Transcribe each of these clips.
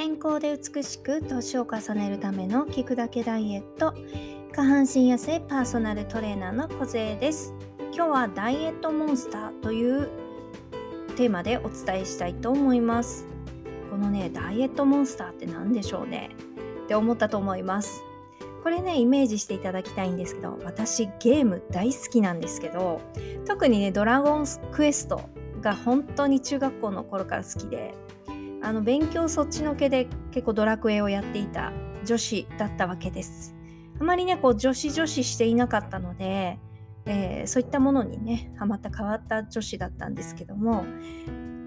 健康で美しく年を重ねるための聞くだけダイエット。下半身痩せパーソナルトレーナーの小勢です。今日はダイエットモンスターというテーマでお伝えしたいと思います。このねダイエットモンスターって何でしょうね。って思ったと思います。これねイメージしていただきたいんですけど私ゲーム大好きなんですけど特にねドラゴンクエストが本当に中学校の頃から好きであの勉強そっちのけで結構ドラクエをやっていた女子だったわけです。あまりねこう女子女子していなかったので、えー、そういったものにねハマった変わった女子だったんですけども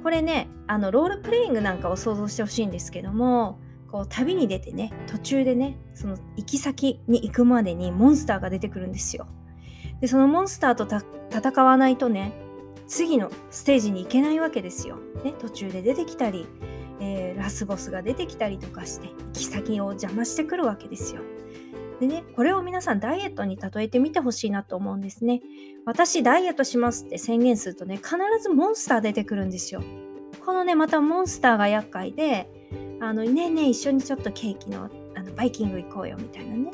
これねあのロールプレイングなんかを想像してほしいんですけどもこう旅に出てね途中でねその行き先に行くまでにモンスターが出てくるんですよ。でそのモンスターと戦わないとね次のステージに行けないわけですよ。ね、途中で出てきたり、ラスボスが出てきたりとかして行き先を邪魔してくるわけですよ。でね、これを皆さんダイエットに例えてみてほしいなと思うんですね。私ダイエットしますって宣言するとね、必ずモンスター出てくるんですよ。このね、またモンスターが厄介で、あの、ねえねえ一緒にちょっとケーキのあのバイキング行こうよみたいなね。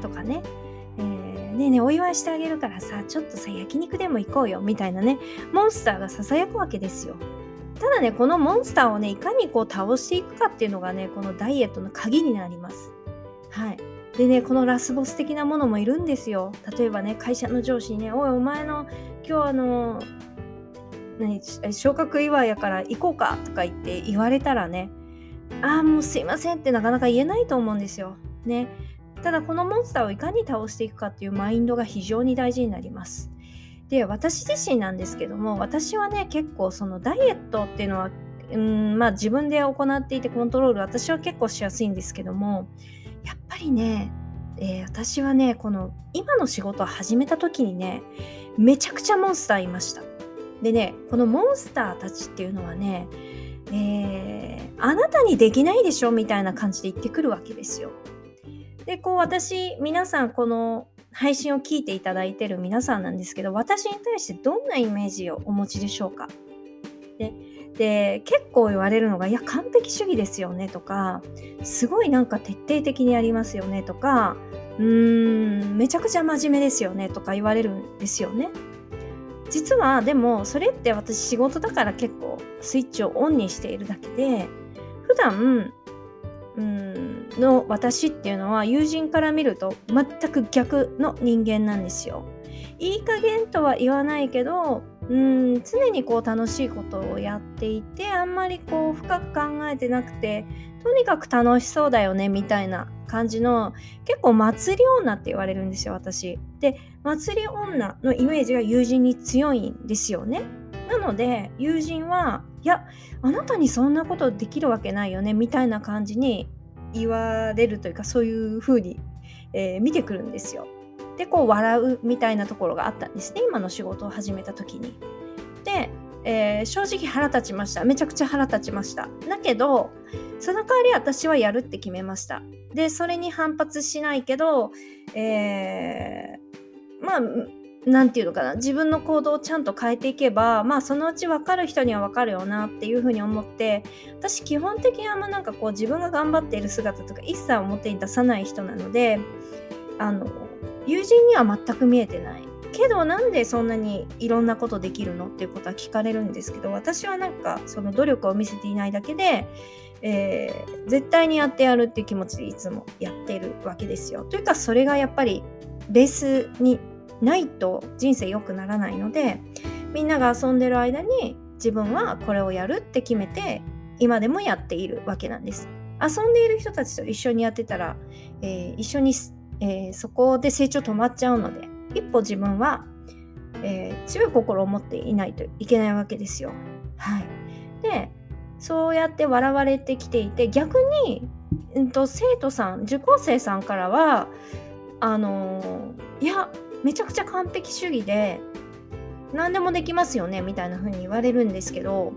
とかね、えー、ねえねえお祝いしてあげるからさ、ちょっとさ、焼肉でも行こうよみたいなね、モンスターが囁くわけですよ。ただねこのモンスターをねいかにこう倒していくかっていうのがねこのダイエットの鍵になります。はいでねこのラスボス的なものもいるんですよ。例えばね会社の上司にね「おいお前の今日あの何昇格祝いやから行こうか」とか言って言われたらね「ああもうすいません」ってなかなか言えないと思うんですよ。ね。ただこのモンスターをいかに倒していくかっていうマインドが非常に大事になります。で私自身なんですけども私はね結構そのダイエットっていうのはうんまあ自分で行っていてコントロール私は結構しやすいんですけどもやっぱりね、えー、私はねこの今の仕事を始めた時にねめちゃくちゃモンスターいましたでねこのモンスターたちっていうのはねえー、あなたにできないでしょみたいな感じで言ってくるわけですよ。でこう私皆さんこの配信を聞いていただいてる皆さんなんですけど私に対してどんなイメージをお持ちでしょうか？でで結構言われるのが「いや完璧主義ですよね」とか「すごいなんか徹底的にやりますよね」とか「うーんめちゃくちゃ真面目ですよね」とか言われるんですよね。実はでもそれって私仕事だから結構スイッチをオンにしているだけで普段うんの私っていうのは友人から見ると全く逆の人間なんですよ。いい加減とは言わないけどうん常にこう楽しいことをやっていてあんまりこう深く考えてなくてとにかく楽しそうだよねみたいな感じの結構祭り女って言われるんですよ私。で祭り女のイメージが友人に強いんですよね。なので友人はいやあなたにそんなことできるわけないよねみたいな感じに言われるというかそういう風に、えー、見てくるんですよ。でこう笑うみたいなところがあったんですね今の仕事を始めた時に。で、えー、正直腹立ちましためちゃくちゃ腹立ちました。だけどその代わり私はやるって決めました。でそれに反発しないけど、えー、まあ何て言うのかな自分の行動をちゃんと変えていけばまあそのうち分かる人には分かるよなっていうふうに思って私基本的にあんまなんかこう自分が頑張っている姿とか一切表に出さない人なのであの友人には全く見えてないけどなんでそんなにいろんなことできるのっていうことは聞かれるんですけど私はなんかその努力を見せていないだけで、えー、絶対にやってやるっていう気持ちでいつもやってるわけですよ。というかそれがやっぱりベースにないと人生良くならないのでみんなが遊んでる間に自分はこれをやるって決めて今でもやっているわけなんです。遊んでいる人たちと一緒にやってたら、えー、一緒に、えー、そこで成長止まっちゃうので一歩自分は、えー、強い心を持っていないといけないわけですよ。はい、でそうやって笑われてきていて逆に、うんと、生徒さん受講生さんからはあのいやめちゃくちゃ完璧主義で何でもできますよねみたいな風に言われるんですけど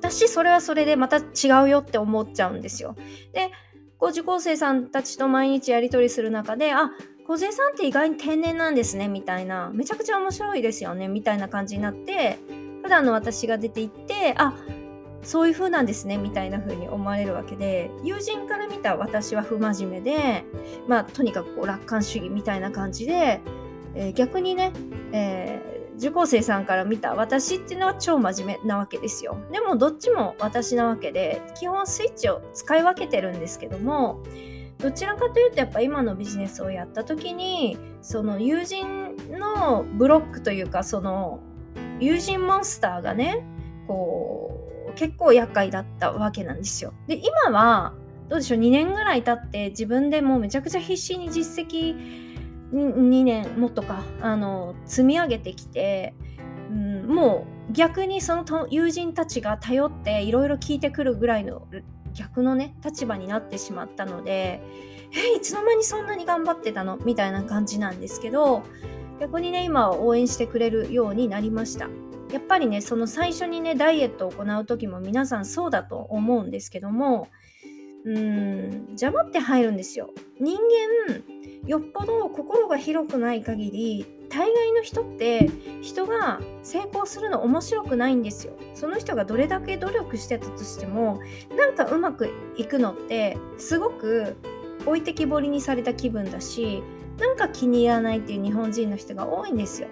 私それはそれでまた違うよって思っちゃうんですよ。でこう受講生さんたちと毎日やり取りする中であ小杉さんって意外に天然なんですねみたいなめちゃくちゃ面白いですよねみたいな感じになって普段の私が出ていってあそういう風なんですねみたいな風に思われるわけで友人から見た私は不真面目でまあとにかくこう楽観主義みたいな感じで、えー、逆にね、えー、受講生さんから見た私っていうのは超真面目なわけですよ。でもどっちも私なわけで基本スイッチを使い分けてるんですけどもどちらかというとやっぱ今のビジネスをやった時にその友人のブロックというかその友人モンスターがねこう結構厄介だったわけなんですよ。で今はどうでしょう2年ぐらい経って自分でもうめちゃくちゃ必死に実績2年もっとかあの積み上げてきて、うん、もう逆にその友人たちが頼っていろいろ聞いてくるぐらいの逆のね立場になってしまったのでえいつの間にそんなに頑張ってたの？みたいな感じなんですけど逆にね今は応援してくれるようになりましたやっぱりねその最初にねダイエットを行う時も皆さんそうだと思うんですけどもうーん邪魔って入るんですよ人間よっぽど心が広くない限り大概の人って人が成功するの面白くないんですよ。その人がどれだけ努力してたとしてもなんかうまくいくのってすごく置いてきぼりにされた気分だしなんか気に入らないっていう日本人の人が多いんですよ。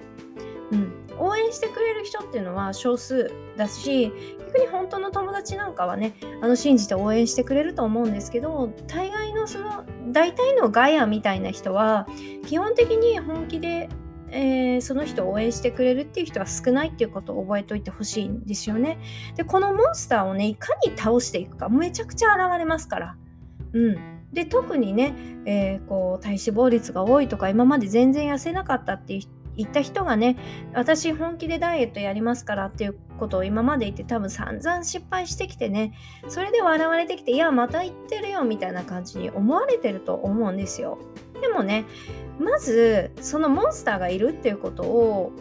うん、応援してくれる人っていうのは少数だし逆に本当の友達なんかはねあの信じて応援してくれると思うんですけど大概のその大体のガヤみたいな人は基本的に本気でえー、その人を応援してくれるっていう人は少ないっていうことを覚えておいてほしいんですよね。でこのモンスターをねいかに倒していくかめちゃくちゃ現れますから。うん、で特にね、えー、こう体脂肪率が多いとか今まで全然痩せなかったっていう人言った人がね私本気でダイエットやりますからっていうことを今まで言って多分散々失敗してきてねそれで笑われてきていやまた言ってるよみたいな感じに思われてると思うんですよでもねまずそのモンスターがいるっていうことを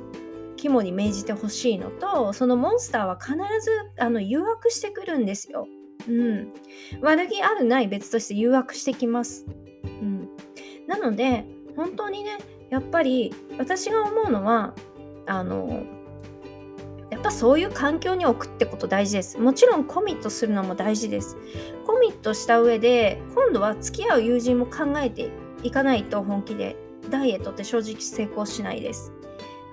肝に銘じてほしいのとそのモンスターは必ずあの誘惑してくるんですよ。うん、悪気あるない別として誘惑してきます。うん、なので本当にねやっぱり私が思うのはあのやっぱそういう環境に置くってこと大事です。もちろんコミットするのも大事です。コミットした上で今度は付き合う友人も考えていかないと本気でダイエットって正直成功しないです。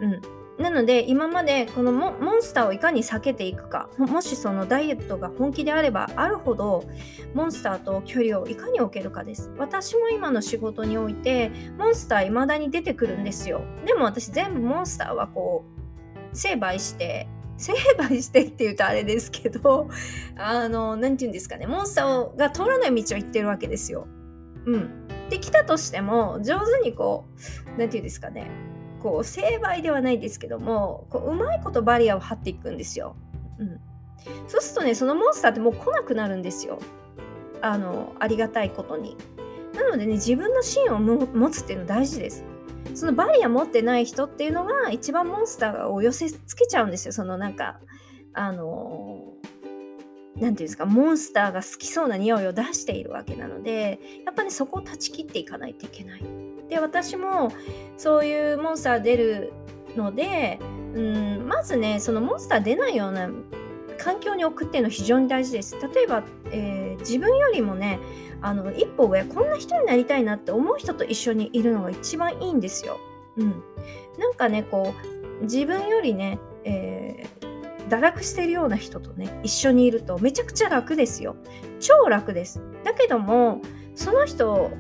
うん。なので今までこのモンスターをいかに避けていくかもしそのダイエットが本気であればあるほどモンスターと距離をいかに置けるかです。私も今の仕事においてモンスター未だに出てくるんですよ。でも私全部モンスターはこう成敗して成敗してって言うとあれですけどあの何て言うんですかねモンスターが通らない道を行ってるわけですよ。うん。できたとしても上手にこう何て言うんですかねこう成敗ではないですけどもこううまいことバリアを張っていくんですよ。うん、そうするとねそのモンスターってもう来なくなるんですよ。あのありがたいことに。なのでね自分の芯を持つっていうの大事です。そのバリア持ってない人っていうのが一番モンスターを寄せつけちゃうんですよ。そのなんかあの何て言うんですかモンスターが好きそうな匂いを出しているわけなのでやっぱねそこを断ち切っていかないといけない。で私もそういうモンスター出るのでうんまずねそのモンスター出ないような環境に置くっていうの非常に大事です。例えば、えー、自分よりもねあの一歩上こんな人になりたいなって思う人と一緒にいるのが一番いいんですよ。うん、なんかねこう自分よりね、えー、堕落してるような人とね一緒にいるとめちゃくちゃ楽ですよ。超楽です。だけどもその人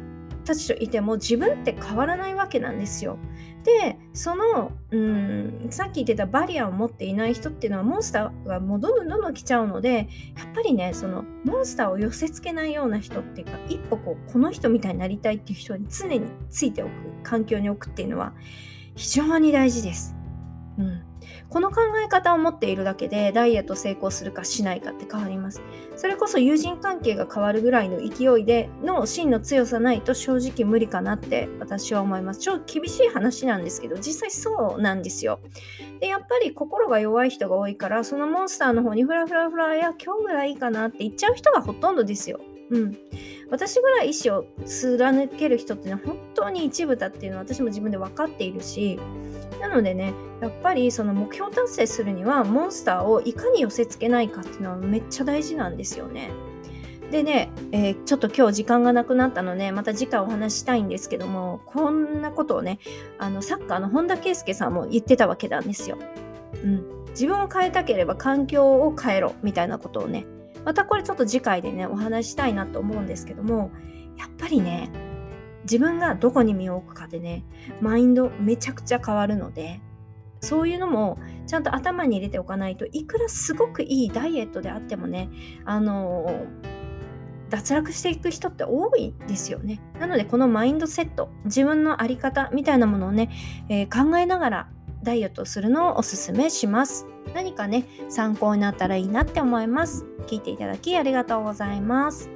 たちといても自分って変わらないわけなんですよ。でそのうんさっき言ってたバリアを持っていない人っていうのはモンスターがもうどんどんどんどん来ちゃうのでやっぱりねそのモンスターを寄せつけないような人っていうか一歩こうこの人みたいになりたいっていう人に常についておく環境に置くっていうのは非常に大事です。うん、この考え方を持っているだけでダイエット成功するかしないかって変わります。それこそ友人関係が変わるぐらいの勢いでの真の強さないと正直無理かなって私は思います。超厳しい話なんですけど実際そうなんですよ。でやっぱり心が弱い人が多いからそのモンスターの方にフラフラフラいや今日ぐらいいいかなって言っちゃう人がほとんどですよ。うん。私ぐらい意思を貫ける人っていうのは本当に一部だっていうのは私も自分で分かっているしなのでねやっぱりその目標達成するにはモンスターをいかに寄せつけないかっていうのはめっちゃ大事なんですよね。でね、えー、ちょっと今日時間がなくなったので、また次回お話ししたいんですけども、こんなことをね、あのサッカーの本田圭佑さんも言ってたわけなんですよ。うん。自分を変えたければ環境を変えろみたいなことをね、またこれちょっと次回でね、お話したいなと思うんですけども、やっぱりね、自分がどこに身を置くかでね、マインドめちゃくちゃ変わるので、そういうのもちゃんと頭に入れておかないといくらすごくいいダイエットであってもねあの脱落していく人って多いですよね。なのでこのマインドセット自分の在り方みたいなものをね、えー、考えながらダイエットするのをおすすめします。何かね参考になったらいいなって思います。聞いていただきありがとうございます。